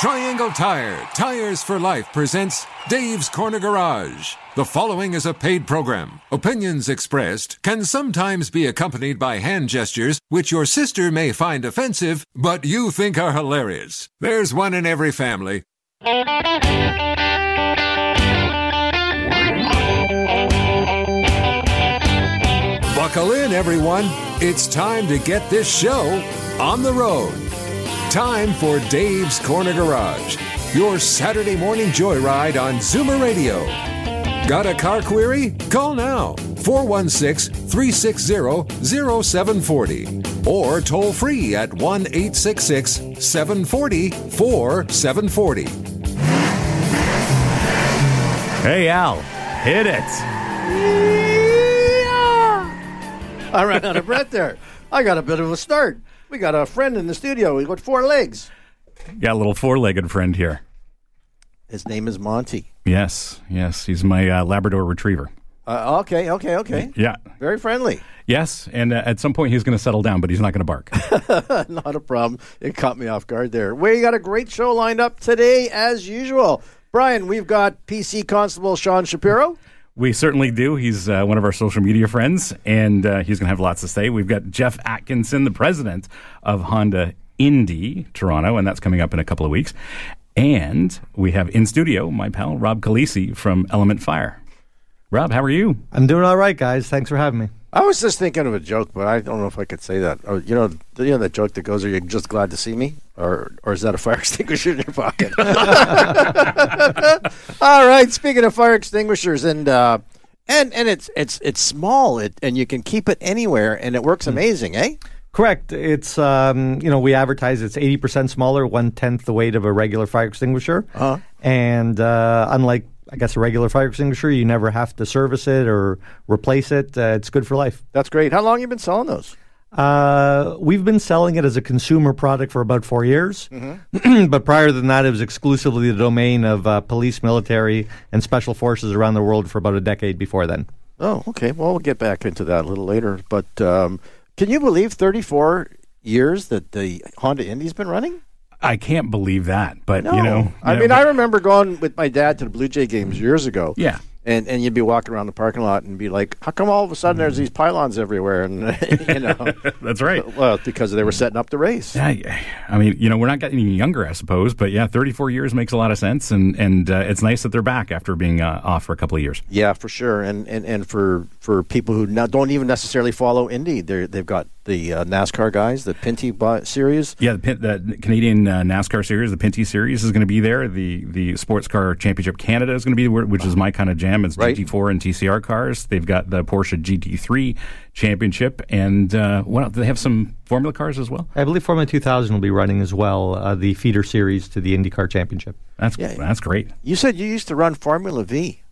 Triangle Tire, Tires for Life presents Dave's Corner Garage. The following is a paid program. Opinions expressed can sometimes be accompanied by hand gestures which your sister may find offensive, but you think are hilarious. There's one in every family. Buckle in, everyone. It's time to get this show on the road. Time for Dave's Corner Garage, your Saturday morning joyride on Zoomer Radio. Got a car query? Call now 416 360 0740 or toll free at 1 866 740 4740. Hey, Al, hit it. I ran out of breath there. I got a bit of a start. We got a friend in the studio. He got four legs. Got a little four legged friend here. His name is Monty. Yes, yes. He's my uh, Labrador retriever. Uh, okay, okay, okay. Yeah. Very friendly. Yes, and uh, at some point he's going to settle down, but he's not going to bark. Not a problem. It caught me off guard there. We got a great show lined up today, as usual. Brian, we've got PC Constable Sean Shapiro. We certainly do. He's uh, one of our social media friends, and uh, he's going to have lots to say. We've got Jeff Atkinson, the president of Honda Indy Toronto, and that's coming up in a couple of weeks. And we have in studio my pal Rob Calisi from Element Fire. Rob, how are you? I'm doing all right, guys. Thanks for having me. I was just thinking of a joke, but I don't know if I could say that. Or, you know, you know that joke that goes, "Are you just glad to see me?" Or, or is that a fire extinguisher in your pocket? All right. Speaking of fire extinguishers, and uh, and and it's it's it's small, it, and you can keep it anywhere, and it works amazing, eh? Correct. It's um, you know we advertise it's eighty percent smaller, one tenth the weight of a regular fire extinguisher, Uh-huh. and uh, unlike I guess a regular fire extinguisher, you never have to service it or replace it. Uh, it's good for life. That's great. How long you been selling those? Uh, we've been selling it as a consumer product for about four years, Mm-hmm. but prior than that, it was exclusively the domain of uh, police, military, and special forces around the world for about a decade before then. Oh, okay. Well, we'll get back into that a little later. But um, can you believe 34 years that the Honda Indy's been running? I can't believe that, but you know, I mean, I remember going with my dad to the Blue Jay games years ago. Yeah. And, and you'd be walking around the parking lot and be like, how come all of a sudden there's these pylons everywhere? And, you know, that's right. well, because they were setting up the race. Yeah, I mean, you know, we're not getting any younger, I suppose, but yeah, 34 years makes a lot of sense, and and uh, it's nice that they're back after being uh, off for a couple of years. Yeah, for sure. And, and, and for, for people who now don't even necessarily follow Indy, they're, they've got the uh, NASCAR guys, the Pinty series. Yeah, the, Pin- the Canadian uh, NASCAR series, the Pinty series, is going to be there. The the Sports Car Championship Canada is going to be there, which is my kind of jam. It's Right. GT4 and TCR cars. They've got the Porsche GT3 Championship, and uh, what they have some Formula cars as well? I believe Formula 2000 will be running as well, uh, the feeder series to the IndyCar Championship. That's Yeah. that's great. You said you used to run Formula V.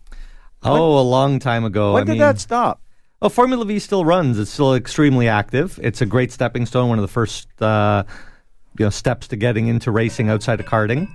Oh, a long time ago. When I did mean, that stop? Oh, Formula V still runs. It's still extremely active. It's a great stepping stone, one of the first uh, you know steps to getting into racing outside of karting.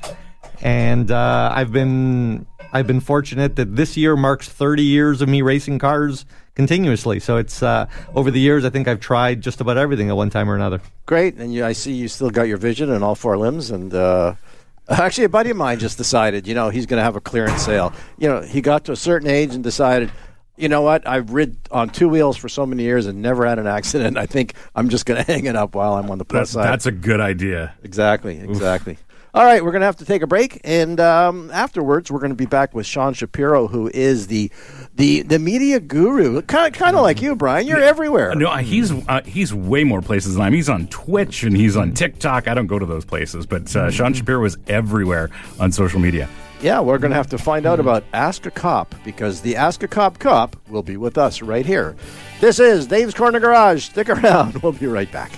And uh, I've been I've been fortunate that this year marks 30 years of me racing cars continuously. So it's uh, over the years I think I've tried just about everything at one time or another. Great, and you, I see you still got your vision and all four limbs. And uh, actually, a buddy of mine just decided, you know, he's going to have a clearance sale. You know, he got to a certain age and decided, you know what, I've rid on two wheels for so many years and never had an accident. I think I'm just going to hang it up while I'm on the plus That's side. that's a good idea. Exactly, exactly. All right, we're going to have to take a break, and um, afterwards, we're going to be back with Sean Shapiro, who is the the the media guru, kind of kind of like you, Brian. You're everywhere. No, he's uh, he's way more places than I am. He's on Twitch and he's on TikTok. I don't go to those places, but uh, Sean Shapiro is everywhere on social media. Yeah, we're going to have to find out about Ask a Cop because the Ask a Cop cop will be with us right here. This is Dave's Corner Garage. Stick around. We'll be right back.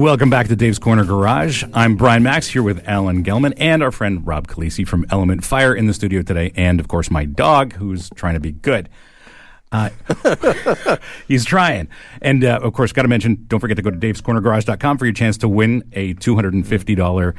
Welcome back to Dave's Corner Garage. I'm Brian Makse here with Alan Gelman and our friend Rob Calisi from Element Fire in the studio today, and of course my dog who's trying to be good. Uh, he's trying. And uh, of course, got to mention, don't forget to go to davescornergarage.com for your chance to win a $250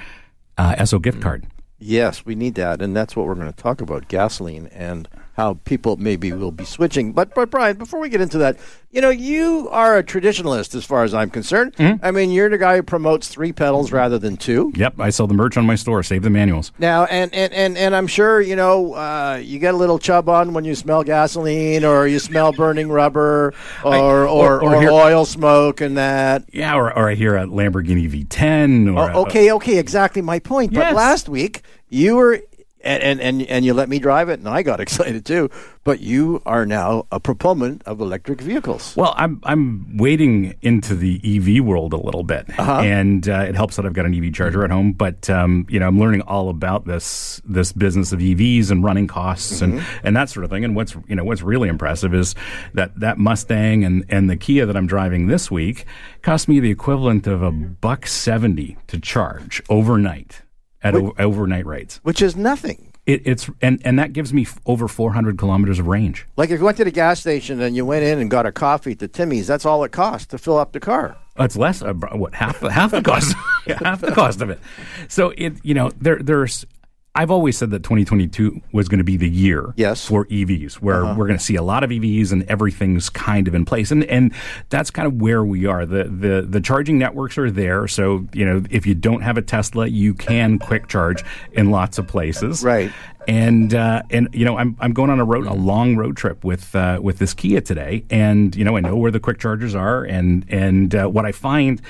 uh, ESSO gift card. Yes, we need that, and that's what we're going to talk about: gasoline and how people maybe will be switching. But, but Brian, before we get into that, you know, you are a traditionalist as far as I'm concerned. Mm-hmm. I mean, you're the guy who promotes three pedals rather than two. Yep, I sell the merch on my store. Save the manuals. Now, and, and, and, and I'm sure, you know, uh, you get a little chub on when you smell gasoline or you smell burning rubber or, or, or- or, or hear- oil smoke and that. Yeah, or, or I hear a Lamborghini V10. Or Oh, okay, okay, exactly my point. But last week, you were. And, and, and, and you let me drive it, and I got excited too. But you are now a proponent of electric vehicles. Well, I'm I'm wading into the EV world a little bit, and uh, it helps that I've got an EV charger at home. But um, you know, I'm learning all about this this business of EVs and running costs and, and that sort of thing. And what's you know what's really impressive is that that Mustang and and the Kia that I'm driving this week cost me the equivalent of a buck seventy to charge overnight at o- overnight rates. which is nothing. It, it's and and that gives me f- over 400 kilometers of range. Like if you went to the gas station and you went in and got a coffee at the Timmy's, that's all it costs to fill up the car. It's less. Uh, what half half the cost half the cost of it. So it you know there there's. I've always said that 2022 was going to be the year Yes. for EVs, where we're going to see a lot of EVs and everything's kind of in place, and and that's kind of where we are. the the The charging networks are there, so you know if you don't have a Tesla, you can quick charge in lots of places, Right. and uh, and you know I'm I'm going on a road a long road trip with uh, with this Kia today, and you know I know where the quick chargers are, and and uh, what I find.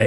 uh,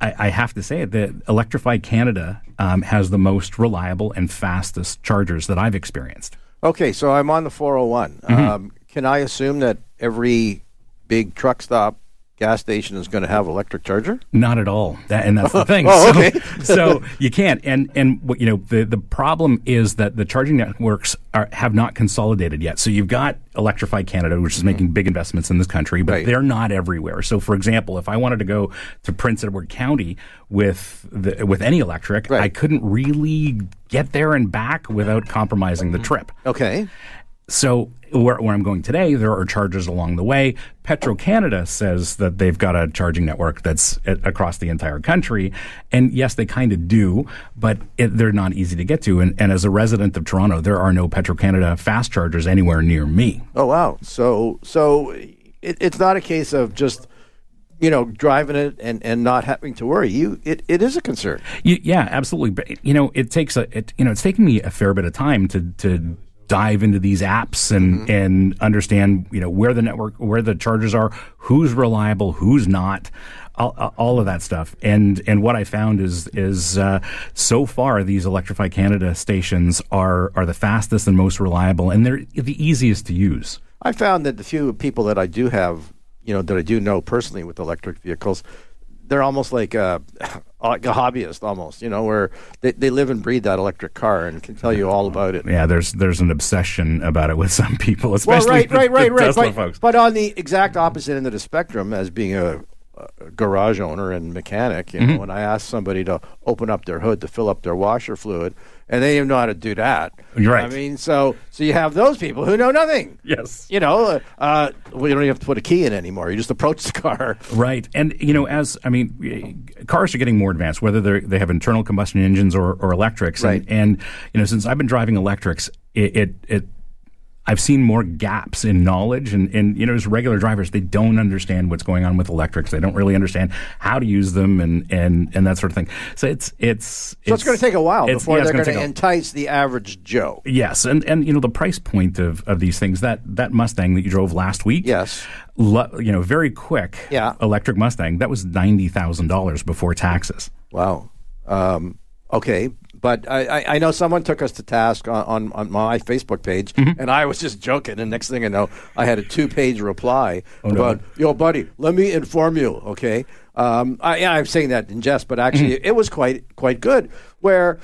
I, I have to say it that Electrify Canada um, has the most reliable and fastest chargers that I've experienced. Okay, so I'm on the 401. Mm-hmm. Um, can I assume that every big truck stop gas station is going to have electric charger? Not at all. That, and that's the thing. Oh, so, okay. so you can't. And and what you know the the problem is that the charging networks are have not consolidated yet. So you've got Electrify Canada, which is making big investments in this country, but Mm-hmm. Right. they're not everywhere. So, for example, if I wanted to go to Prince Edward County with the, with any electric, Right. I couldn't really get there and back without compromising the trip. Okay. So where, where I'm going today, there are charges along the way. Petro Canada says that they've got a charging network that's a- across the entire country, and yes, they kind of do, but it, they're not easy to get to. And, and as a resident of Toronto, there are no Petro Canada fast chargers anywhere near me. Oh wow. So so it, it's not a case of just you know driving it and, and not having to worry. You it, it is a concern. You, yeah, absolutely. But you know, it takes a it, you know it's taken me a fair bit of time to to dive into these apps and and understand you know where the network where the chargers are, who's reliable, who's not. All, all of that stuff, and and what I found is is uh, so far these Electrify Canada stations are are the fastest and most reliable, and they're the easiest to use. I found that the few people that I do have, you know, that I do know personally with electric vehicles, they're almost like a, like a hobbyist, almost. You know, where they, they live and breathe that electric car and can tell you all about it. Yeah, there's there's an obsession about it with some people, Well, especially right, the, right, right, the right. Tesla But, folks. but on the exact opposite end of the spectrum, as being a garage owner and mechanic, you know, Mm-hmm. when I ask somebody to open up their hood to fill up their washer fluid, and they even know how to do that. You're right. I mean, so so you have those people who know nothing. Yes. You know, uh, uh, you don't even have to put a key in anymore. You just approach the car. Right, and you know, as I mean, cars are getting more advanced, whether they they have internal combustion engines or, or electrics. Right. And, and you know, since I've been driving electrics, it, it, it I've seen more gaps in knowledge, and, and you know, as regular drivers, they don't understand what's going on with electrics. They don't really understand how to use them, and and, and that sort of thing. So it's it's So it's, going to take a while before yeah, they're gonna going to entice the average Joe. Yes, and and you know the price point of, of these things that that Mustang that you drove last week. Yes. lo- you know, very quick. Yeah. electric Mustang that was ninety thousand dollars before taxes. Wow. Um, okay, but I, I, I know someone took us to task on, on, on my Facebook page, Mm-hmm. and I was just joking. And next thing I know, I had a two-page reply Oh, no. "Yo, buddy, let me inform you." Okay, um, I, yeah, I'm saying that in jest, but actually, Mm-hmm. it was quite quite good. Where,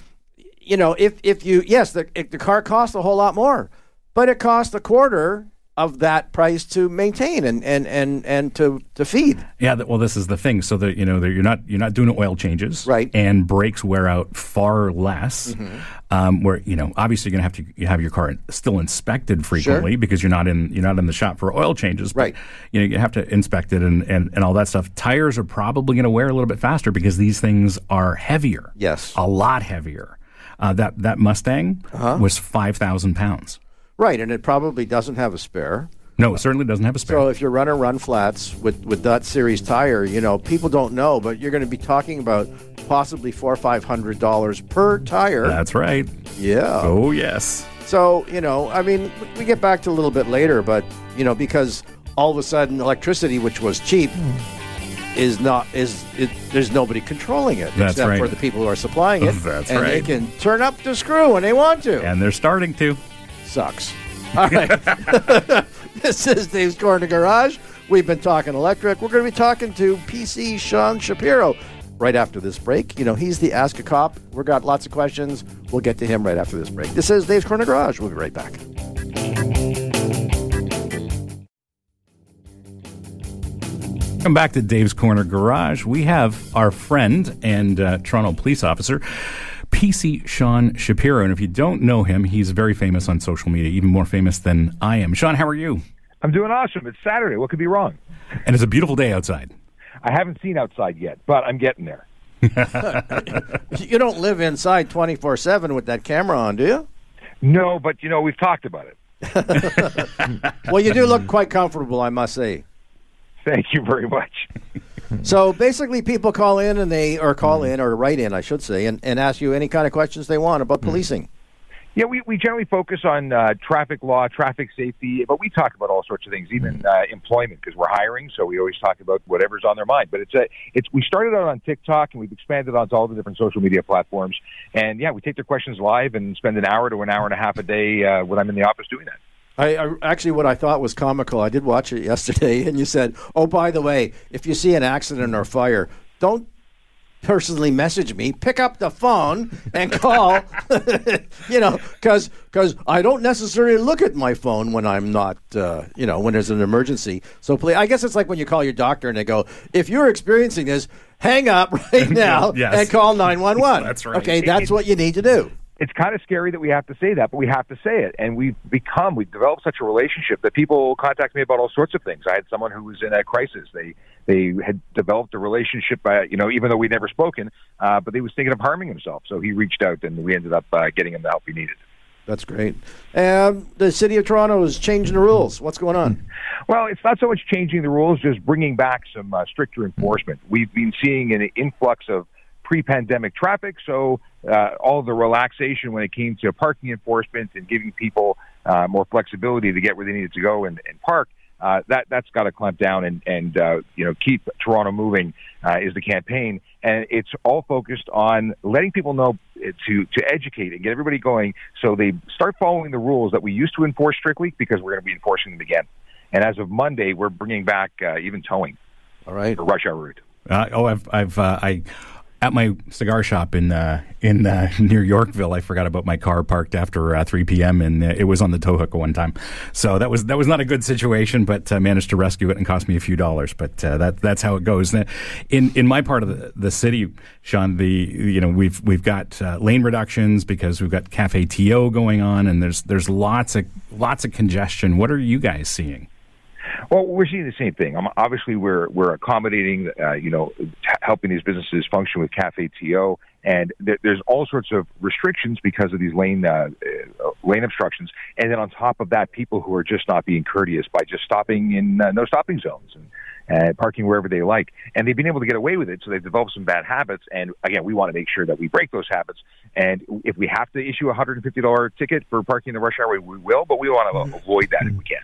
you know, if if you yes, the if the car costs a whole lot more, but it costs a quarter of that price to maintain and and and, and to to feed. Yeah, well, this is the thing. So that you know, that you're not you're not doing oil changes, Right. And brakes wear out far less. Um, where you know, obviously, you're gonna have to you have your car still inspected frequently because you're not in you're not in the shop for oil changes. but, Right. You know, you have to inspect it and and, and all that stuff. Tires are probably gonna wear a little bit faster because these things are heavier. Yes. a lot heavier. Uh, that that Mustang Uh-huh. was five thousand pounds. Right, and it probably doesn't have a spare. No, it certainly doesn't have a spare. So if you're running run flats with with that series tire, you know people don't know, but you're going to be talking about possibly four or five hundred dollars per tire. That's right. yeah. Oh yes. So you know, I mean, we- get back to a little bit later, but you know, because all of a sudden electricity, which was cheap, is not is it, there's nobody controlling it That's except right. for the people who are supplying it. That's and they can turn up the screw when they want to. And they're starting to. Sucks. All right. this is Dave's Corner Garage. We've been talking electric. We're going to be talking to PC Sean Shapiro right after this break. You know, he's the Ask a Cop. We've got lots of questions. We'll get to him right after this break. This is Dave's Corner Garage. We'll be right back. Welcome back to Dave's Corner Garage. We have our friend and uh, Toronto police officer, PC Sean Shapiro. And if you don't know him, he's very famous on social media, even more famous than I am. Sean, how are you? I'm doing awesome. It's Saturday. What could be wrong? And it's a beautiful day outside. I haven't seen outside yet, but I'm getting there. You don't live inside 24 7 with that camera on, do you? No, but you know we've talked about it. Well, you do look quite comfortable, I must say. Thank you very much. So basically, people call in and they, or call in or write in, I should say, and, and ask you any kind of questions they want about policing. Yeah, we, we generally focus on uh, traffic law, traffic safety, but we talk about all sorts of things, even uh, employment, because we're hiring. So we always talk about whatever's on their mind. But it's a it's we started out on TikTok and we've expanded onto all the different social media platforms. And yeah, we take their questions live and spend an hour to an hour and a half a day uh, when I'm in the office doing that. I, I actually what I thought was comical. I did watch it yesterday, and you said, "Oh, by the way, if you see an accident or fire, don't personally message me. Pick up the phone and call. you know, because because I don't necessarily look at my phone when I'm not, uh, you know, when there's an emergency. So please, I guess it's like when you call your doctor and they go, "If you're experiencing this, hang up right now Yes. and call 911." That's right. Okay, that's what you need to do. It's kind of scary that we have to say that, but we have to say it. And we've become, we've developed such a relationship that people contact me about all sorts of things. I had someone who was in a crisis. They they had developed a relationship, uh, you know, even though we'd never spoken, uh, but he was thinking of harming himself. So he reached out, and we ended up uh, getting him the help he needed. That's great. And the city of Toronto is changing the rules. What's going on? Well, it's not so much changing the rules, just bringing back some uh, stricter enforcement. We've been seeing an influx of pre-pandemic traffic, so uh, all the relaxation when it came to parking enforcement and giving people uh, more flexibility to get where they needed to go and, and park. Uh, that that's got to clamp down and and uh, you know keep Toronto moving uh, is the campaign, and it's all focused on letting people know uh, to to educate and get everybody going, so they start following the rules that we used to enforce strictly because we're going to be enforcing them again. And as of Monday, we're bringing back uh, even towing All right. the rush hour route. Uh, oh, I've, I've, uh, I, at my cigar shop in uh, in uh, near Yorkville, I forgot about my car parked after uh, 3 p.m. and uh, it was on the tow hook one time. So that was that was not a good situation, but uh, managed to rescue it and cost me a few dollars. But uh, that that's how it goes. In in my part of the, the city, Sean, the you know we've we've got lane reductions because we've got CafeTO going on, and there's there's lots of lots of congestion. What are you guys seeing? Well, we're seeing the same thing. Um, obviously, we're we're accommodating, uh, you know, t- helping these businesses function with Cafe To, and th- there's all sorts of restrictions because of these lane uh, uh, lane obstructions. And then on top of that, people who are just not being courteous by just stopping in uh, no stopping zones and. Uh, parking wherever they like, and they've been able to get away with it. So they've developed some bad habits. And again, we want to make sure that we break those habits. And if we have to issue a hundred and fifty dollar ticket for parking in the rush hour, we will. But we want to avoid that if we can.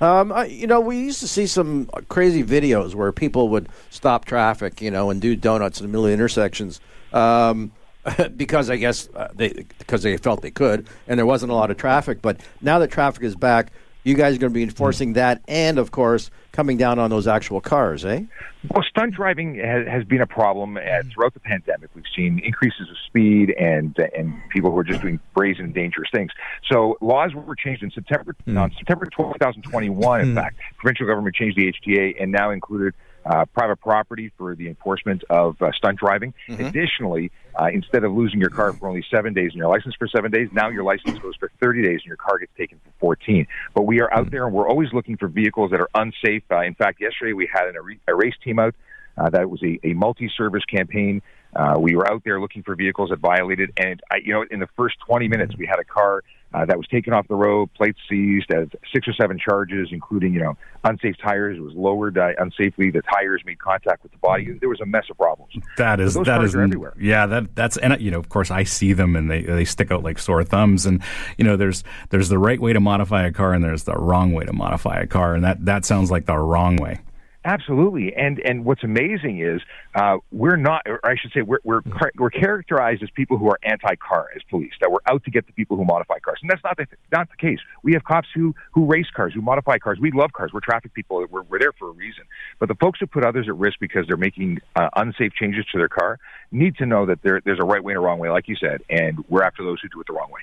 Um, I, you know, we used to see some crazy videos where people would stop traffic, you know, and do donuts in the middle of intersections um, because I guess uh, they because they felt they could, and there wasn't a lot of traffic. But now that traffic is back, you guys are going to be enforcing that, and of course, coming down on those actual cars, eh? Well, stunt driving has, has been a problem uh, throughout the pandemic. We've seen increases of speed and and people who are just doing brazen and dangerous things. So laws were changed in September on September 12, 2021. In fact, provincial government changed the HTA and now included uh, private property for the enforcement of uh, stunt driving. Additionally, uh, instead of losing your car for only seven days and your license for seven days, now your license goes for 30 days and your car gets taken for 14. But we are out there and we're always looking for vehicles that are unsafe. Uh, in fact, yesterday we had a, a race team out. Uh, that was a, a multi-service campaign. Uh, we were out there looking for vehicles that violated, and I, you know, in the first 20 minutes, we had a car uh, that was taken off the road, plates seized, uh, six or seven charges, including you know unsafe tires. It was lowered uh, unsafely. The tires made contact with the body. There was a mess of problems. That is that is everywhere. Yeah, that that's and you know, of course, I see them and they they stick out like sore thumbs. And you know, there's there's the right way to modify a car and there's the wrong way to modify a car, and that that sounds like the wrong way. Absolutely, and and what's amazing is uh, we're not, or I should say, we're we're we're characterized as people who are anti-car as police. That we're out to get the people who modify cars, and that's not the not the case. We have cops who who race cars, who modify cars. We love cars. We're traffic people. We're we're there for a reason. But the folks who put others at risk because they're making uh, unsafe changes to their car need to know that there there's a right way and a wrong way, like you said, and we're after those who do it the wrong way.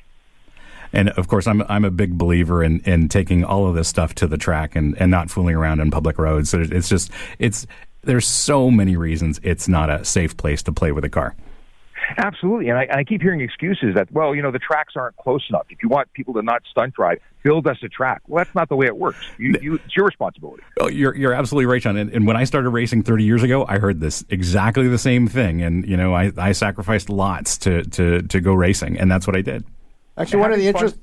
And of course, I'm I'm a big believer in, in taking all of this stuff to the track and, and not fooling around on public roads. It's just it's there's so many reasons it's not a safe place to play with a car. Absolutely, and I, and I keep hearing excuses that well, you know, the tracks aren't close enough. If you want people to not stunt drive, build us a track. Well, that's not the way it works. You, you, it's your responsibility. Oh, you're you're absolutely right, Sean. And, and when I started racing 30 years ago, I heard this exactly the same thing. And you know, I, I sacrificed lots to, to to go racing, and that's what I did. Actually, one of the Having fun- interest.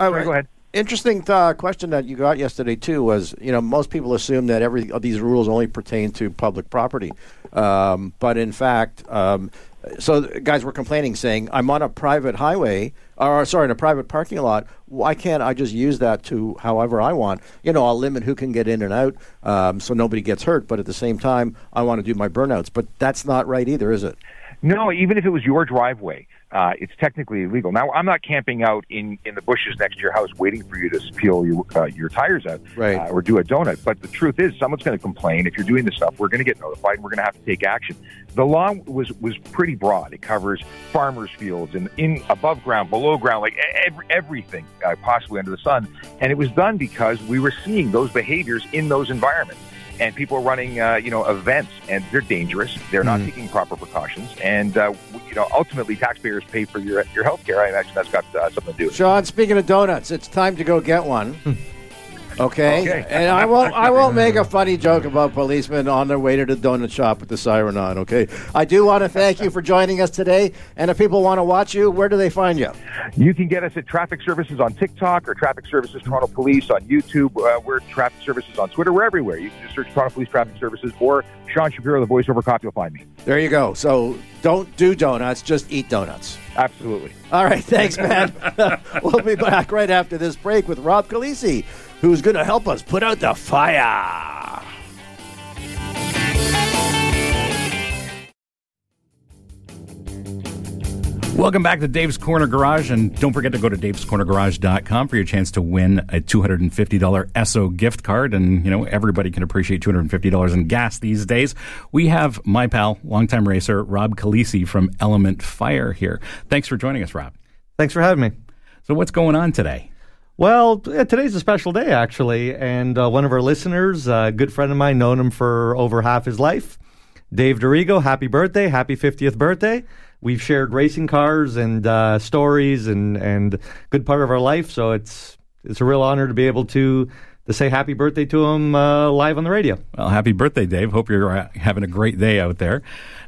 oh, Sorry, go ahead. Interesting uh, question that you got yesterday too was you know most people assume that every of these rules only pertain to public property, um, but in fact, um, so guys were complaining saying I'm on a private highway or sorry in a private parking lot. Why can't I just use that to however I want? You know, I'll limit who can get in and out um, so nobody gets hurt, but at the same time, I want to do my burnouts. But that's not right either, is it? No, even if it was your driveway, uh, it's technically illegal. Now, I'm not camping out in, in the bushes next to your house waiting for you to peel your, uh, your tires out Right. uh, or do a donut. But the truth is, someone's going to complain. If you're doing this stuff, we're going to get notified and we're going to have to take action. The law was, was pretty broad. It covers farmers' fields and in above ground, below ground, like every, everything uh, possibly under the sun. And it was done because we were seeing those behaviors in those environments. And people are running, uh, you know, events, and they're dangerous. They're not taking proper precautions, and uh, you know, ultimately, taxpayers pay for your your health care. I imagine that's got uh, something to do with it. Sean, speaking of donuts, it's time to go get one. Okay? Okay. and I won't. I won't make a funny joke about policemen on their way to the donut shop with the siren on. Okay, I do want to thank you for joining us today. And if people want to watch you, where do they find you? You can get us at Traffic Services on TikTok or Traffic Services Toronto Police on YouTube. Uh, we're Traffic Services on Twitter. We're everywhere. You can just search Toronto Police Traffic Services or Sean Shapiro, the voiceover cop. You'll find me. There you go. So don't do donuts, just eat donuts. Absolutely. All right, thanks, man. we'll be back right after this break with Rob Calisi, who's going to help us put out the fire. Welcome back to Dave's Corner Garage, and don't forget to go to davescornergarage.com for your chance to win a $250 Esso gift card. And, you know, everybody can appreciate $250 in gas these days. We have my pal, longtime racer, Rob Calisi from Element Fire here. Thanks for joining us, Rob. Thanks for having me. So, what's going on today? Well, today's a special day, actually. And uh, one of our listeners, a good friend of mine, known him for over half his life, Dave Dorigo, happy birthday, happy 50th birthday. We've shared racing cars and uh, stories and, and good part of our life. So it's it's a real honor to be able to to say happy birthday to him uh, live on the radio. Well, happy birthday, Dave. Hope you're uh, having a great day out there.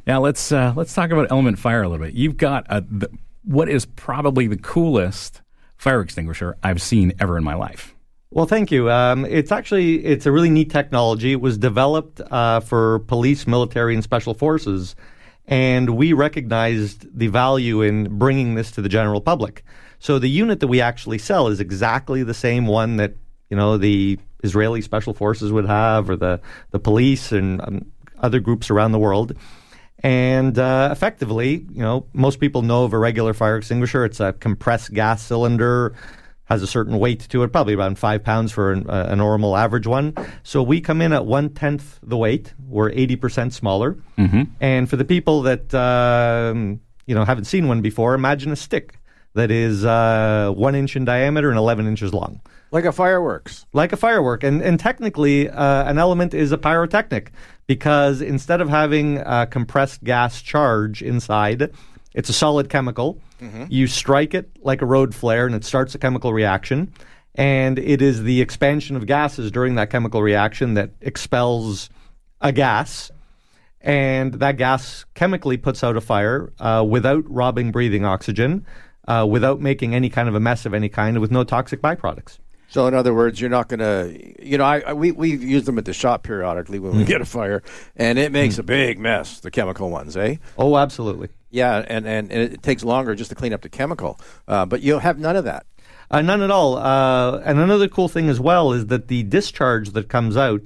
Now let's uh, let's talk about Element Fire a little bit. You've got a, the, what is probably the coolest fire extinguisher I've seen ever in my life. Well, thank you. Um, it's actually it's a really neat technology. It was developed uh, for police, military, and special forces, and we recognized the value in bringing this to the general public. So the unit that we actually sell is exactly the same one that you know the Israeli special forces would have, or the the police and um, other groups around the world. And uh, effectively, you know, most people know of a regular fire extinguisher. It's a compressed gas cylinder has a certain weight to it, probably around five pounds for an, a normal average one. So we come in at one tenth the weight. We're eighty percent smaller. Mm-hmm. And for the people that um, you know haven't seen one before, imagine a stick that is uh, one inch in diameter and eleven inches long Like a fireworks. like a firework. And, and technically, uh, an element is a pyrotechnic because instead of having a compressed gas charge inside, it's a solid chemical. You strike it like a road flare and it starts a chemical reaction. And it is the expansion of gases during that chemical reaction that expels a gas. And that gas chemically puts out a fire uh, without robbing breathing oxygen, uh, without making any kind of a mess of any kind, with no toxic byproducts. So in other words, you're not going to, you know, I, I we we use them at the shop periodically when we get a fire, and it makes a big mess. The chemical ones, eh? Oh, absolutely. Yeah, and, and, and it takes longer just to clean up the chemical, uh, but you'll have none of that. Uh, none at all. Uh, and another cool thing as well is that the discharge that comes out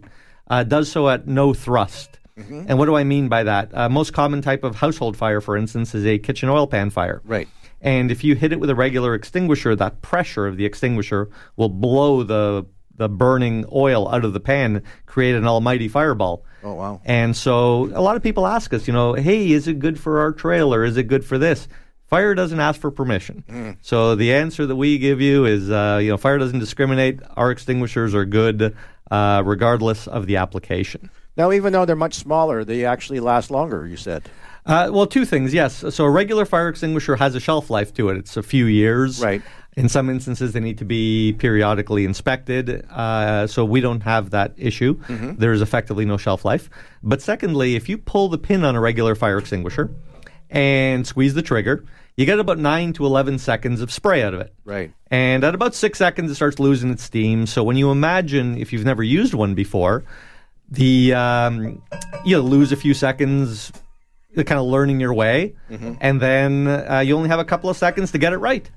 uh, does so at no thrust. And what do I mean by that? Uh, most common type of household fire, for instance, is a kitchen oil pan fire. Right. And if you hit it with a regular extinguisher, that pressure of the extinguisher will blow the the burning oil out of the pan, create an almighty fireball. Oh, wow. And so a lot of people ask us, you know, hey, is it good for our trailer? is it good for this? Fire doesn't ask for permission. So the answer that we give you is, uh, you know, fire doesn't discriminate. Our extinguishers are good uh, regardless of the application. Now, even though they're much smaller, they actually last longer. You said. Uh, well, two things, yes. So a regular fire extinguisher has a shelf life to it. It's a few years. Right. In some instances, they need to be periodically inspected. Uh, so we don't have that issue. There's effectively no shelf life. But secondly, if you pull the pin on a regular fire extinguisher and squeeze the trigger, you get about 9 to 11 seconds of spray out of it. Right. And at about six seconds, it starts losing its steam. So when you imagine, if you've never used one before, the um, you lose a few seconds, kind of learning your way, and then uh, you only have a couple of seconds to get it right.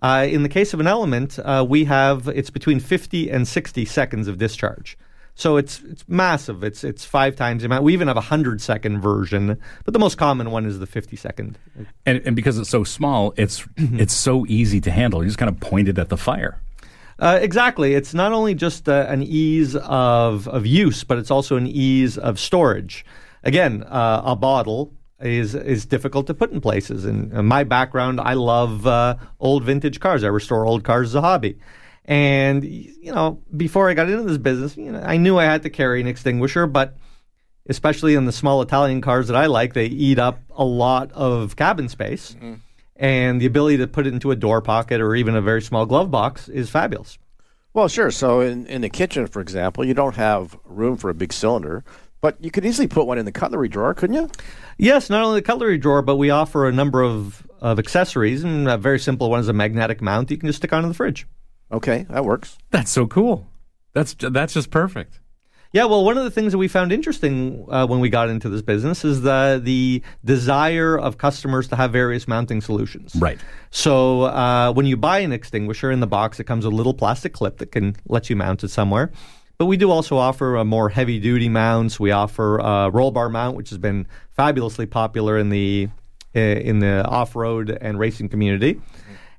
Uh, in the case of an element, uh, we have it's between 50 and 60 seconds of discharge. So it's it's massive. It's it's five times the amount. We even have a hundred second version, but the most common one is the 50 second. And, and because it's so small, it's it's so easy to handle. You just kind of point it at the fire. Uh, exactly. It's not only just uh, an ease of, of use, but it's also an ease of storage. Again, uh, a bottle is is difficult to put in places. And my background, I love uh, old vintage cars. I restore old cars as a hobby. And you know, before I got into this business, you know, I knew I had to carry an extinguisher, but especially in the small Italian cars that I like, they eat up a lot of cabin space. And the ability to put it into a door pocket or even a very small glove box is fabulous. Well, sure. So in, in the kitchen, for example, you don't have room for a big cylinder, but you could easily put one in the cutlery drawer, couldn't you? Yes, not only the cutlery drawer, but we offer a number of, of accessories, and a very simple one is a magnetic mount that you can just stick onto the fridge. Okay, that works. That's so cool. That's that's just perfect. Yeah, well, one of the things that we found interesting uh, when we got into this business is the the desire of customers to have various mounting solutions. Right. So uh, when you buy an extinguisher in the box, it comes with a little plastic clip that can let you mount it somewhere. But we do also offer a more heavy duty mounts. We offer a roll bar mount, which has been fabulously popular in the uh, in the off road and racing community.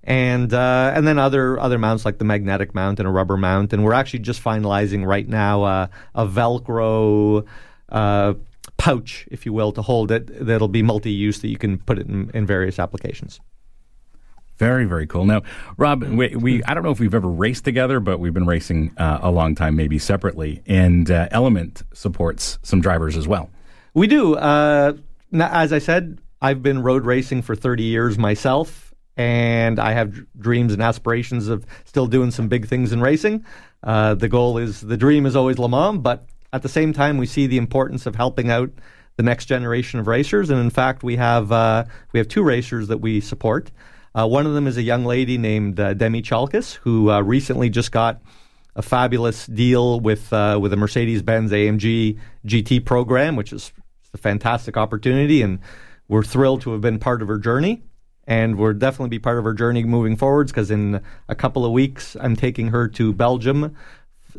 And uh, and then other other mounts like the magnetic mount and a rubber mount, and we're actually just finalizing right now uh, a Velcro uh, pouch, if you will, to hold it. That'll be multi-use that you can put it in, in various applications. Very, very cool. Now, Rob, we, we I don't know if we've ever raced together, but we've been racing uh, a long time, maybe separately. And uh, Element supports some drivers as well. We do. Uh, as I said, I've been road racing for 30 years myself, and I have dreams and aspirations of still doing some big things in racing. Uh, the goal is the dream is always Le Mans, but at the same time, we see the importance of helping out the next generation of racers. And in fact, we have uh, we have two racers that we support. Uh, one of them is a young lady named uh, Demi Chalkias, who uh, recently just got a fabulous deal with uh, with the Mercedes Benz AMG GT program, which is a fantastic opportunity, and we're thrilled to have been part of her journey. And we'll definitely be part of her journey moving forwards because in a couple of weeks, I'm taking her to Belgium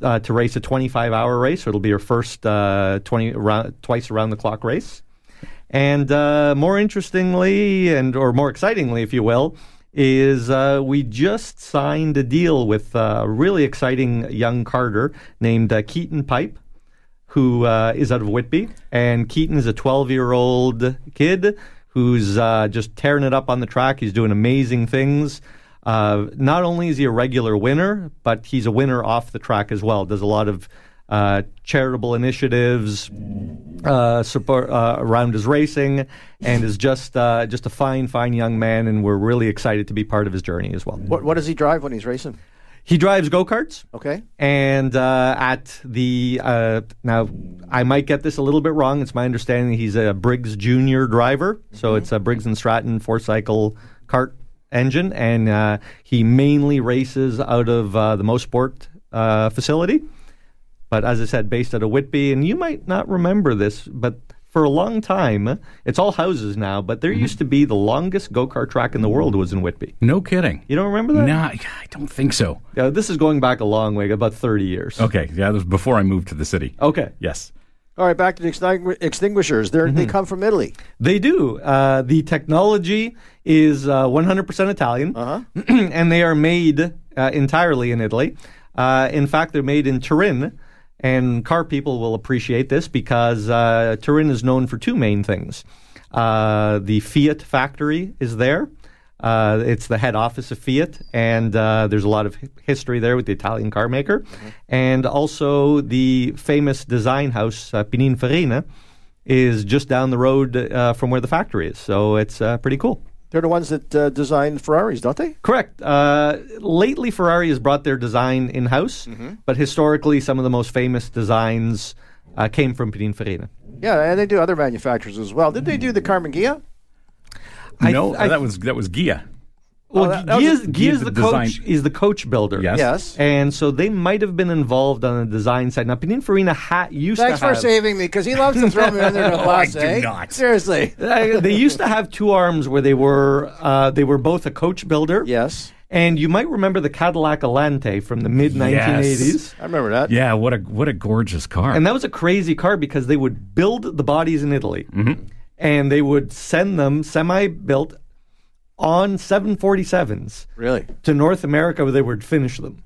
uh, to race a 25 hour race. So it'll be her first uh, 20 around, twice around the clock race. And uh, more interestingly, and or more excitingly, if you will, is uh, we just signed a deal with uh, a really exciting young carter named uh, Keaton Pipe, who uh, is out of Whitby. And Keaton is a 12 year old kid who's uh, just tearing it up on the track. He's doing amazing things. Not only is he a regular winner, but he's a winner off the track as well. Does a lot of uh, charitable initiatives uh, support uh, around his racing, and is just uh, just a fine, fine young man. And we're really excited to be part of his journey as well. What, what does he drive when he's racing? He drives go karts. Okay. And uh, at the uh, now, I might get this a little bit wrong. It's my understanding he's a Briggs Junior driver, so it's a Briggs and Stratton four cycle kart engine, and uh, he mainly races out of uh, the Mosport uh, facility. But as I said, based out of Whitby, and you might not remember this, but for a long time, it's all houses now. But there used to be the longest go kart track in the world was in Whitby. No kidding. You don't remember that? No, I I don't think so. Yeah, this is going back a long way, about thirty years. Okay, yeah, that was before I moved to the city. Okay. Yes. All right, back to the extingu- extinguishers. They're, They come from Italy. They do. Uh, the technology is uh, 100% Italian, Uh-huh. and they are made uh, entirely in Italy. Uh, in fact, they're made in Turin, and car people will appreciate this because uh, Turin is known for two main things. Uh, the Fiat factory is there. Uh, it's the head office of Fiat, and uh, there's a lot of history there with the Italian car maker. And also, the famous design house, uh, Pininfarina, is just down the road uh, from where the factory is. So it's uh, pretty cool. They're the ones that uh, design Ferraris, don't they? Correct. Uh, lately, Ferrari has brought their design in house, but historically, some of the most famous designs uh, came from Pininfarina. Yeah, and they do other manufacturers as well. Did they do the Karmann Ghia? I- no, I- that was that was Ghia. Well, that- that was Ghia's, a- Ghia's Ghia's the the coach. design- Is the coach builder. Yes. Yes. And so they might have been involved on the design side. Now, Pininfarina ha- used Thanks to Thanks for saving me because he loves to throw me under the I bus. do eh? not. Seriously. Uh, they used to have two arms where they were uh, they were both a coach builder. Yes, And you might remember the Cadillac Alante from the mid 1980s. I remember that. Yeah, what a what a gorgeous car. And that was a crazy car because they would build the bodies in Italy and they would send them semi built on 747s Really? to North America where they would finish them.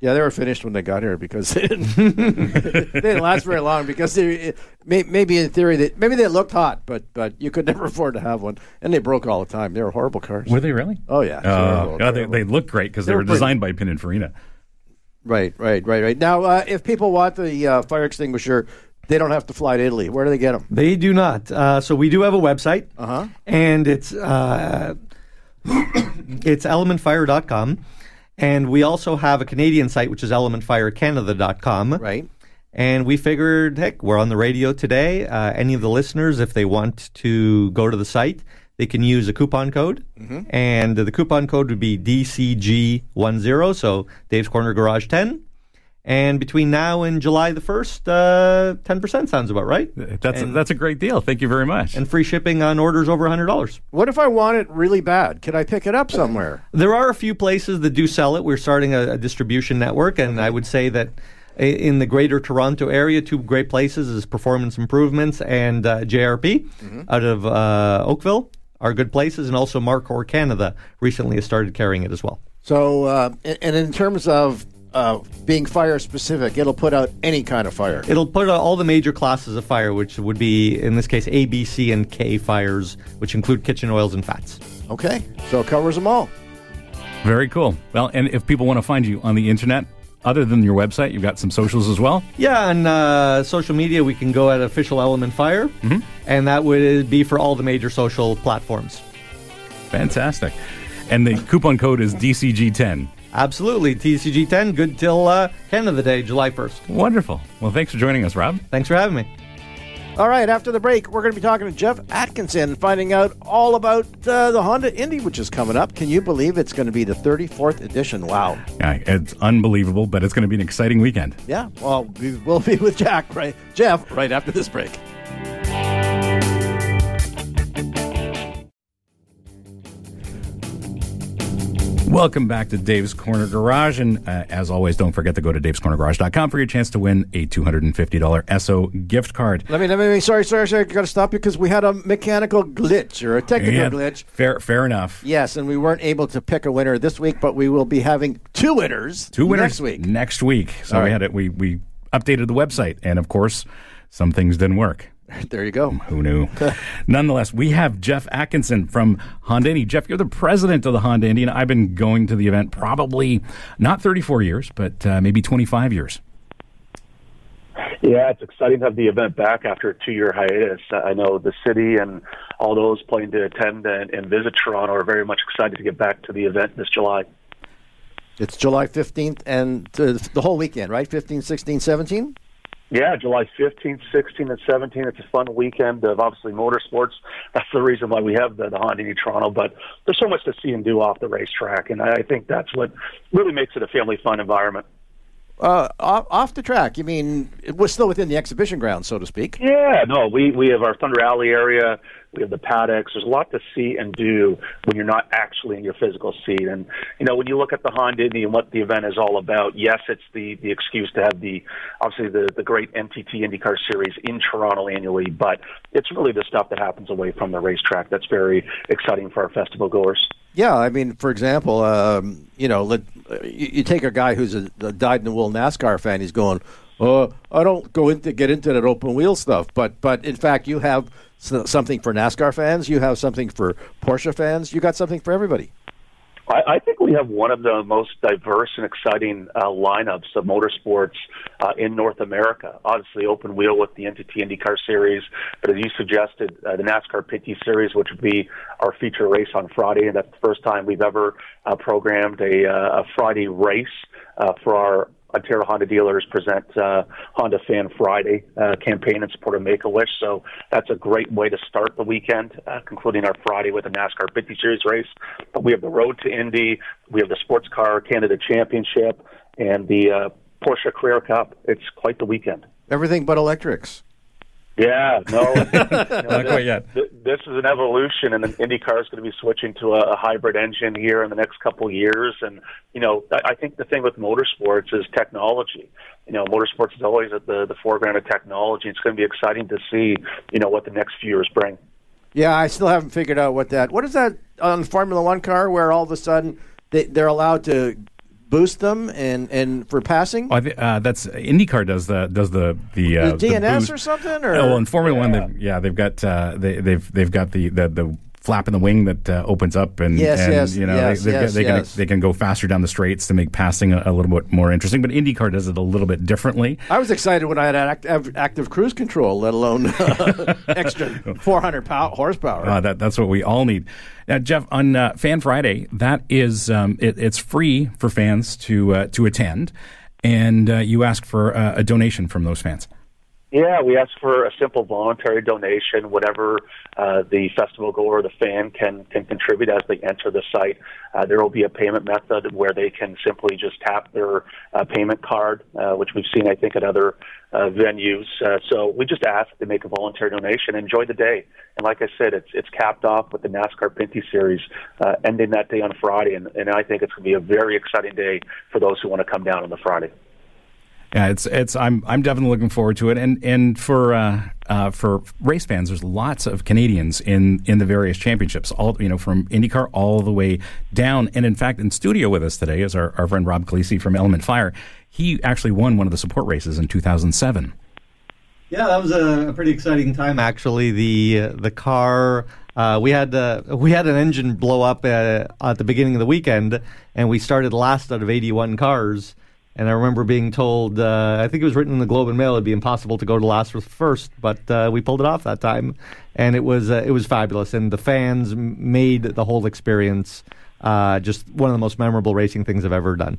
Yeah, they were finished when they got here because they didn't, they didn't last very long. Because they, may, maybe in theory, that maybe they looked hot, but but you could never afford to have one, and they broke all the time. They were horrible cars. were they really? Oh yeah, Oh, terrible, God, they, terrible. they look great because they, They were were pretty- designed by Pininfarina. Right, right, right, right. Now, uh, if people want the uh, fire extinguisher, they don't have to fly to Italy. Where do they get them? They do not. Uh, so we do have a website, Uh-huh. and it's uh, it's elementfire.com. And we also have a Canadian site, which is elementfirecanada.com. Right. And we figured, heck, we're on the radio today. Uh, any of the listeners, if they want to go to the site, they can use a coupon code. And the coupon code would be DCG10, so Dave's Corner Garage 10. And between now and July the 1st, uh, 10% sounds about right. That's a, that's a great deal. Thank you very much. And free shipping on orders over $100. What if I want it really bad? Can I pick it up somewhere? There are a few places that do sell it. We're starting a, a distribution network, and I would say that in the greater Toronto area, two great places is Performance Improvements and uh, JRP out of uh, Oakville are good places, and also Marcor Canada recently has started carrying it as well. So, uh, and and in terms of uh, being fire specific, it'll put out any kind of fire. It'll put out all the major classes of fire, which would be, in this case, A, B, C, and K fires, which include kitchen oils and fats. Okay, so it covers them all. Very cool. Well, and if people want to find you on the internet, other than your website, you've got some socials as well. Yeah, on uh, social media, we can go at official Element Fire, and that would be for all the major social platforms. Fantastic. And the coupon code is DCG10. Absolutely. DCG 10, good till uh, Canada Day, July 1st. Wonderful. Well, thanks for joining us, Rob. Thanks for having me. All right, after the break, we're going to be talking to Jeff Atkinson and finding out all about uh, the Honda Indy, which is coming up. Can you believe it's going to be the 34th edition? Wow. Yeah, it's unbelievable, but it's going to be an exciting weekend. Yeah, well, we will be with Jack, right? Jeff, right after this break. Welcome back to Dave's Corner Garage. And uh, as always, don't forget to go to davescornergarage.com for your chance to win a $250 Esso gift card. Let me, let me, sorry, sorry, sorry. got to stop you because we had a mechanical glitch or a technical Yeah, glitch. Fair, fair enough. Yes, and we weren't able to pick a winner this week, but we will be having two winners. Two winners next week. Next week. So All we right. had it. We we updated the website, and of course, some things didn't work. There you go. Who knew? Nonetheless, we have Jeff Atkinson from Honda Indy. Jeff, you're the president of the Honda Indy, and I've been going to the event probably not 34 years, but uh, maybe 25 years. Yeah, it's exciting to have the event back after a two-year hiatus. I know the city and all those planning to attend and, and visit Toronto are very much excited to get back to the event this July. It's July 15th and uh, the whole weekend, right? 15, 16, 17? Yeah, July 15th, 16th, and 17th. It's a fun weekend of obviously motorsports. That's the reason why we have the, the Honda Indy Toronto. But there's so much to see and do off the racetrack, and I I think that's what really makes it a family fun environment. Uh, off, off the track, you mean it was still within the exhibition ground, so to speak? Yeah, no, we we have our Thunder Alley area. We have the paddocks. There's a lot to see and do when you're not actually in your physical seat. And you know, when you look at the Honda and what the event is all about, yes, it's the the excuse to have the obviously the the great NTT IndyCar Series in Toronto annually, but it's really the stuff that happens away from the racetrack that's very exciting for our festival goers. Yeah, I mean, for example, um, you know, let, you, you take a guy who's a, a dyed-in-the-wool NASCAR fan. He's going, "Oh, I don't go into get into that open wheel stuff." But but in fact, you have something for NASCAR fans. You have something for Porsche fans. You got something for everybody. I, I think we have one of the most diverse and exciting uh, lineups of motorsports uh, in North America. Obviously, open wheel with the NTT IndyCar Series, but as you suggested, uh, the NASCAR Pinty Series, which would be our feature race on Friday, and that's the first time we've ever uh, programmed a, uh, a Friday race uh, for our Ontario Honda dealers present uh, Honda Fan Friday uh, campaign in support of Make a Wish. So that's a great way to start the weekend, uh, concluding our Friday with a NASCAR Pinty Series race. But we have the Road to Indy, we have the Sports Car Canada Championship, and the uh, Porsche Carrera Cup. It's quite the weekend. Everything but electrics. Yeah, no, you know, Not quite yet. th- this is an evolution, and then IndyCar is going to be switching to a, a hybrid engine here in the next couple of years. And you know, I, I think the thing with motorsports is technology. You know, motorsports is always at the the foreground of technology. It's going to be exciting to see, you know, what the next few years bring. Yeah, I still haven't figured out what that. What is that on Formula One car where all of a sudden they, they're allowed to boost them and, and for passing? Oh, I thi- uh, that's IndyCar does the does the the, uh, The DRS boost- or something, or- oh, well, in Formula One, they've, yeah, they've got uh, they, they've they've got the the, the flap in the wing that uh, opens up and, Yes, and yes, you know yes, they, they can they can go faster down the straights to make passing a, a little bit more interesting. But IndyCar does it a little bit differently. I was excited when I had active, active cruise control, let alone extra 400 pow- horsepower. Uh, that that's what we all need. Now, Jeff, on uh, Fan Friday, that is um, it, it's free for fans to uh, to attend, and uh, you ask for uh, a donation from those fans. Yeah, we ask for a simple voluntary donation, whatever uh, the festival goer or the fan can can contribute as they enter the site. Uh, there will be a payment method where they can simply just tap their uh, payment card, uh, which we've seen, I think, at other uh, venues. Uh, so we just ask to make a voluntary donation. Enjoy the day, and like I said, it's it's capped off with the NASCAR Pinty Series uh, ending that day on Friday, and, and I think it's going to be a very exciting day for those who want to come down on the Friday. Yeah, it's it's I'm I'm definitely looking forward to it, and and for uh, uh, for race fans, there's lots of Canadians in in the various championships, all you know from IndyCar all the way down, and in fact, in studio with us today is our, our friend Rob Calisi from Element Fire. He actually won one of the support races in 2007. Yeah, that was a, a pretty exciting time. Actually, the the car uh, we had uh, we had an engine blow up uh, at the beginning of the weekend, and we started last out of 81 cars. And I remember being told, uh, I think it was written in the Globe and Mail, it'd be impossible to go to last with first, but uh, we pulled it off that time, and it was uh, it was fabulous. And the fans made the whole experience uh, just one of the most memorable racing things I've ever done.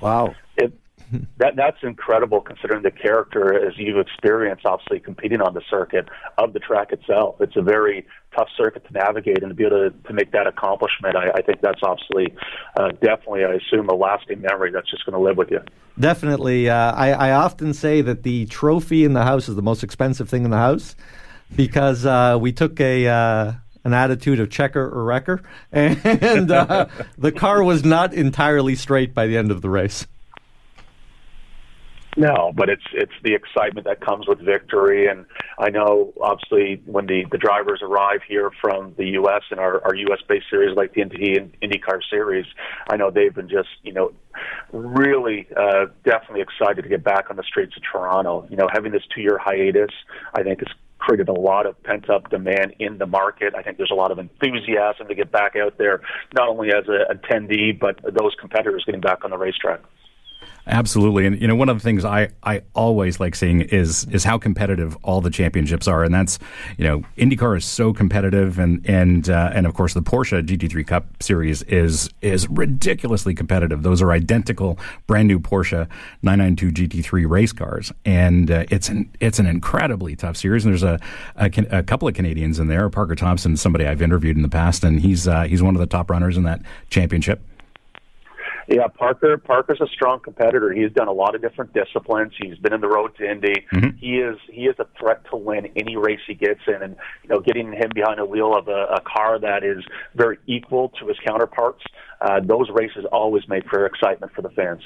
wow. it, that that's incredible considering the character as you've experienced obviously competing on the circuit of the track itself it's a very tough circuit to navigate and to be able to, to make that accomplishment I, I think that's obviously uh, definitely I assume a lasting memory that's just going to live with you Definitely. Uh, I, I often say that the trophy in the house is the most expensive thing in the house because uh, we took a uh, an attitude of checker or wrecker, and uh, the car was not entirely straight by the end of the race. No, but it's it's the excitement that comes with victory, and I know obviously when the, the drivers arrive here from the U.S. and our, our U.S. based series like the and IndyCar series, I know they've been just you know really uh, definitely excited to get back on the streets of Toronto. You know, having this two year hiatus, I think has created a lot of pent up demand in the market. I think there's a lot of enthusiasm to get back out there, not only as an attendee but those competitors getting back on the racetrack. Absolutely, and you know one of the things I, I always like seeing is is how competitive all the championships are, and that's you know IndyCar is so competitive, and and uh, and of course the Porsche GT3 Cup Series is is ridiculously competitive. Those are identical, brand new Porsche 992 GT3 race cars, and uh, it's an it's an incredibly tough series. And there's a, a, a couple of Canadians in there. Parker Thompson, somebody I've interviewed in the past, and he's uh, he's one of the top runners in that championship. Yeah, Parker. Parker's a strong competitor. He's done a lot of different disciplines. He's been in the road to Indy. Mm-hmm. He is he is a threat to win any race he gets in, and you know, getting him behind the wheel of a, a car that is very equal to his counterparts. Uh, those races always make for excitement for the fans.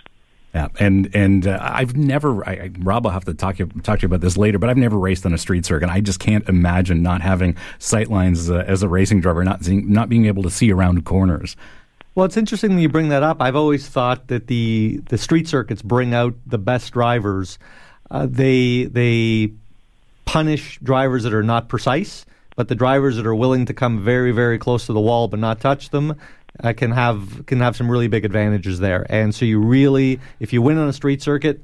Yeah, and and uh, I've never, I, I, Rob, will have to talk you talk to you about this later, but I've never raced on a street circuit. I just can't imagine not having sight lines as a, as a racing driver, not seeing, not being able to see around corners. Well, it's interesting that you bring that up. I've always thought that the the street circuits bring out the best drivers. Uh, they they punish drivers that are not precise, but the drivers that are willing to come very very close to the wall but not touch them uh, can have can have some really big advantages there. And so you really, if you win on a street circuit.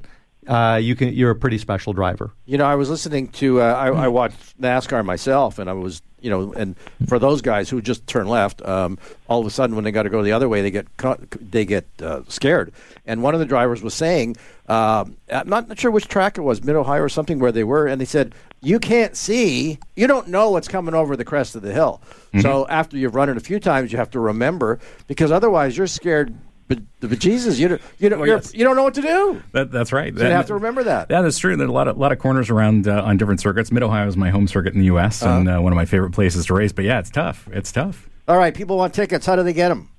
Uh, you can. You're a pretty special driver. You know, I was listening to. Uh, I, I watched NASCAR myself, and I was you know, and for those guys who just turn left, um, all of a sudden when they got to go the other way, they get they get uh, scared. And one of the drivers was saying, uh, I'm not sure which track it was, Mid Ohio or something, where they were, and they said, "You can't see, you don't know what's coming over the crest of the hill." Mm-hmm. So after you've run it a few times, you have to remember because otherwise you're scared but but Jesus, you don't you don't well, yes. you don't know what to do. That, that's right. So that, you have to remember that. Yeah, that's true. There's a lot of lot of corners around uh, on different circuits. Mid Ohio is my home circuit in the U.S. Uh-huh. and uh, one of my favorite places to race. But yeah, it's tough. It's tough. All right, people want tickets. How do they get them?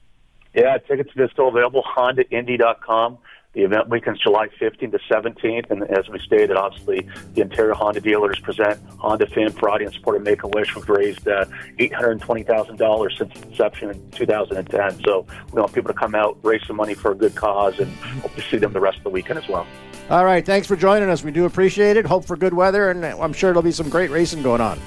Yeah, tickets are still available. HondaIndy.com. The event weekend's July 15th to 17th, and as we stated, obviously the Ontario Honda dealers present Honda Fan Friday and support of Make a Wish. We've raised uh, $820,000 since inception in 2010. So we want people to come out, raise some money for a good cause, and hope to see them the rest of the weekend as well. All right, thanks for joining us. We do appreciate it. Hope for good weather, and I'm sure there'll be some great racing going on.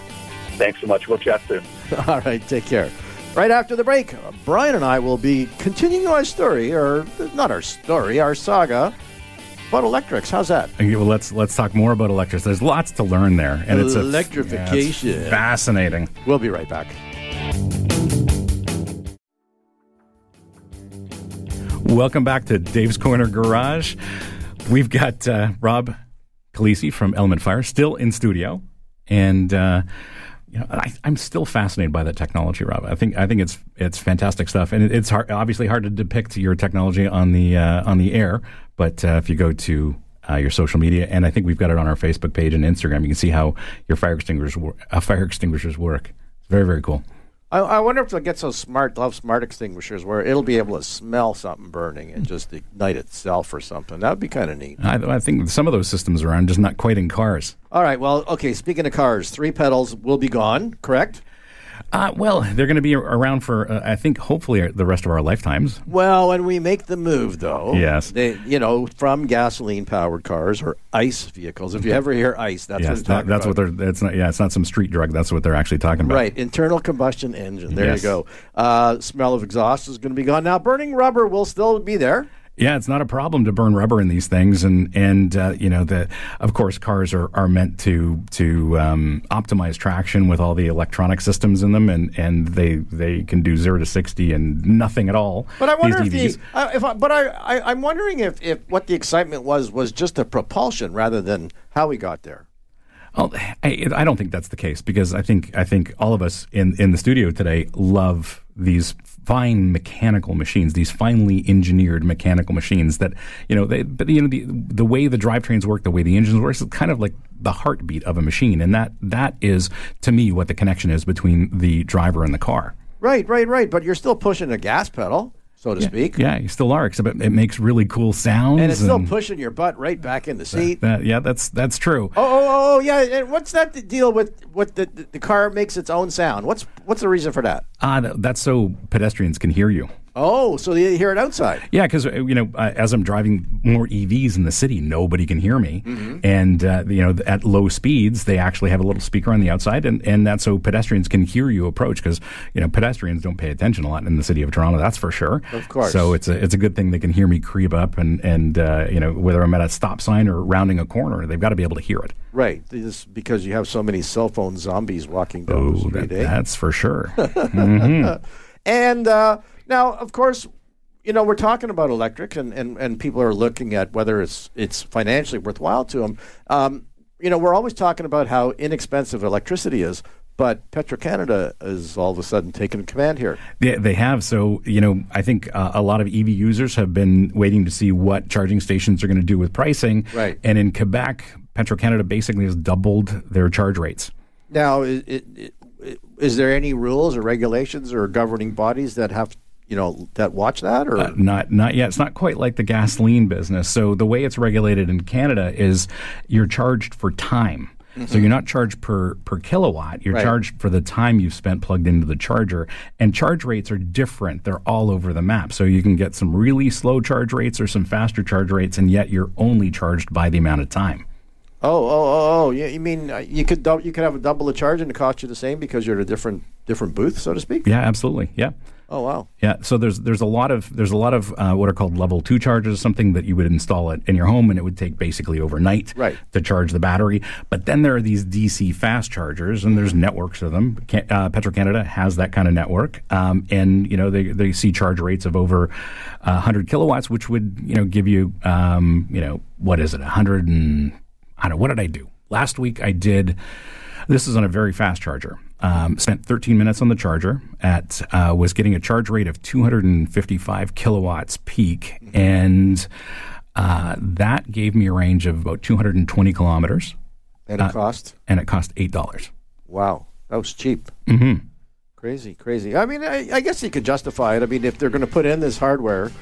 Thanks so much. We'll chat soon. All right, take care. Right after the break, Brian and I will be continuing our story, or not our story, our saga about electrics. How's that? Okay, well, let's let's talk more about electrics. There's lots to learn there, and it's electrification. Yeah, it's fascinating. We'll be right back. Welcome back to Dave's Corner Garage. We've got uh, Rob Calisi from Element Fire still in studio, and. Uh, you know, I, am still fascinated by that technology, Rob. I think I think it's it's fantastic stuff, and it, it's hard, obviously hard to depict your technology on the uh, on the air. But uh, if you go to uh, your social media, and I think we've got it on our Facebook page and Instagram, you can see how your fire extinguishers uh, fire extinguishers work. It's very very cool. I, I, wonder if they'll get so smart, they'll have smart extinguishers where it'll be able to smell something burning and just ignite itself or something. That would be kind of neat. I, I, think some of those systems are on, just not quite in cars. All right. Well, okay. Speaking of cars, three pedals will be gone, correct? Uh, well, they're going to be around for, uh, I think, hopefully the rest of our lifetimes. Well, when we make the move, though, yes, they, you know, from gasoline-powered cars or ICE vehicles. If you ever hear ICE, that's yes, what that, that's about. what they're. It's not. Yeah, it's not some street drug. That's what they're actually talking about. Right, internal combustion engine. There yes. you go. Uh, smell of exhaust is going to be gone. Now, burning rubber will still be there. Yeah, it's not a problem to burn rubber in these things, and and uh, you know the of course cars are, are meant to to um, optimize traction with all the electronic systems in them, and, and they they can do zero to sixty and nothing at all. But I wonder if the uh, if I, but I, I I'm wondering if if what the excitement was was just the propulsion rather than how we got there. I, I don't think that's the case because I think I think all of us in, in the studio today love these fine mechanical machines, these finely engineered mechanical machines that you know they but you know the the way the drivetrains work, the way the engines work is kind of like the heartbeat of a machine, and that that is to me what the connection is between the driver and the car. Right, right, right. But you're still pushing a gas pedal, so to speak. Yeah, you still are, except it, it makes really cool sounds. And it's still pushing your butt right back in the seat. that- yeah, that's that's true. Oh, oh, oh, oh, yeah. And what's that deal with what the, the the car makes its own sound? What's what's the reason for that? Ah, that's so pedestrians can hear you. Oh, so you hear it outside. Yeah, because you know, uh, as I'm driving more EVs in the city, nobody can hear me, Mm-hmm. and uh, you know, at low speeds, they actually have a little speaker on the outside, and, and that's so pedestrians can hear you approach. Because you know, pedestrians don't pay attention a lot in the city of Toronto, that's for sure. Of course. So it's a it's a good thing they can hear me creep up, and and uh, you know, whether I'm at a stop sign or rounding a corner, they've got to be able to hear it. Right. This is because you have so many cell phone zombies walking down the Oh, street. that, eh? that's for sure. And uh, now, of course, you know we're talking about electric, and, and, and people are looking at whether it's it's financially worthwhile to them. Um, you know, we're always talking about how inexpensive electricity is, but Petro Canada is all of a sudden taking command here. They, they have. So, you know, I think uh, a lot of EV users have been waiting to see what charging stations are going to do with pricing. Right. And in Quebec, Petro Canada basically has doubled their charge rates. Now, is, it, it, is there any rules or regulations or governing bodies that have you know that watch that or Uh, not not yet. It's not quite like the gasoline business. So the way it's regulated in Canada is you're charged for time. So you're not charged per per kilowatt. You're Right. charged for the time you've spent plugged into the charger. And charge rates are different. They're all over the map. So you can get some really slow charge rates or some faster charge rates, and yet you're only charged by the amount of time. Oh, oh, oh, oh! Yeah, you mean uh, you could you could have a double the charge and it cost you the same because you're at a different different booth, so to speak. Yeah, absolutely. Yeah. Oh, wow. Yeah, so there's there's a lot of there's a lot of uh, what are called level two chargers, something that you would install it in your home, and it would take basically overnight Right. to charge the battery. But then there are these DC fast chargers, and there's networks of them. Can, uh, Petro Canada has that kind of network, um, and you know they they see charge rates of over uh, 100 kilowatts, which would you know give you um, you know what is it 100 and I don't know what did I do last week? I did. This is on a very fast charger. Um, spent 13 minutes on the charger. At uh, was getting a charge rate of 255 kilowatts peak, and uh, that gave me a range of about 220 kilometers, And it cost and it cost eight dollars. wow, that was cheap. Mm-hmm. Crazy, crazy. I mean, I, I guess you could justify it. I mean, if they're going to put in this hardware,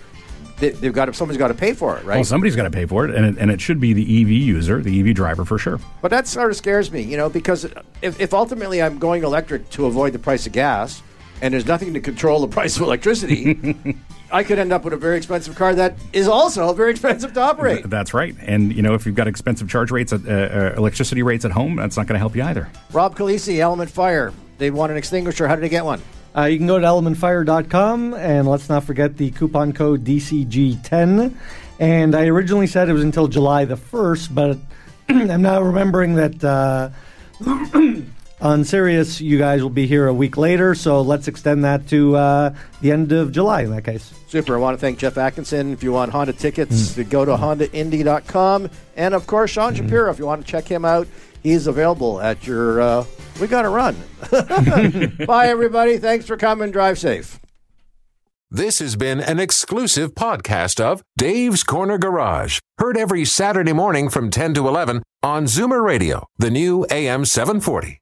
they, they've got to, somebody's got to pay for it, right? Well, somebody's got to pay for it, and it, and it should be the EV user, the EV driver for sure. But that sort of scares me, you know, because if, if ultimately I'm going electric to avoid the price of gas, and there's nothing to control the price of electricity, I could end up with a very expensive car that is also very expensive to operate. That's right. And you know, if you've got expensive charge rates, at, uh, uh, electricity rates at home, that's not going to help you either. Rob Calisi, Element Fire. They want an extinguisher. How did they get one? Uh, you can go to elementfire.com and let's not forget the coupon code DCG10. And I originally said it was until July the 1st, but I'm now remembering that uh, on Sirius, you guys will be here a week later, so let's extend that to uh, the end of July in that case. Super. I want to thank Jeff Atkinson. If you want Honda tickets, to go to HondaIndy.com. And of course, Sean Shapiro, if you want to check him out, he's available at your. Uh, we got to run. Bye, everybody. Thanks for coming. Drive safe. This has been an exclusive podcast of Dave's Corner Garage. Heard every Saturday morning from 10 to 11 on Zoomer Radio, the new AM 740.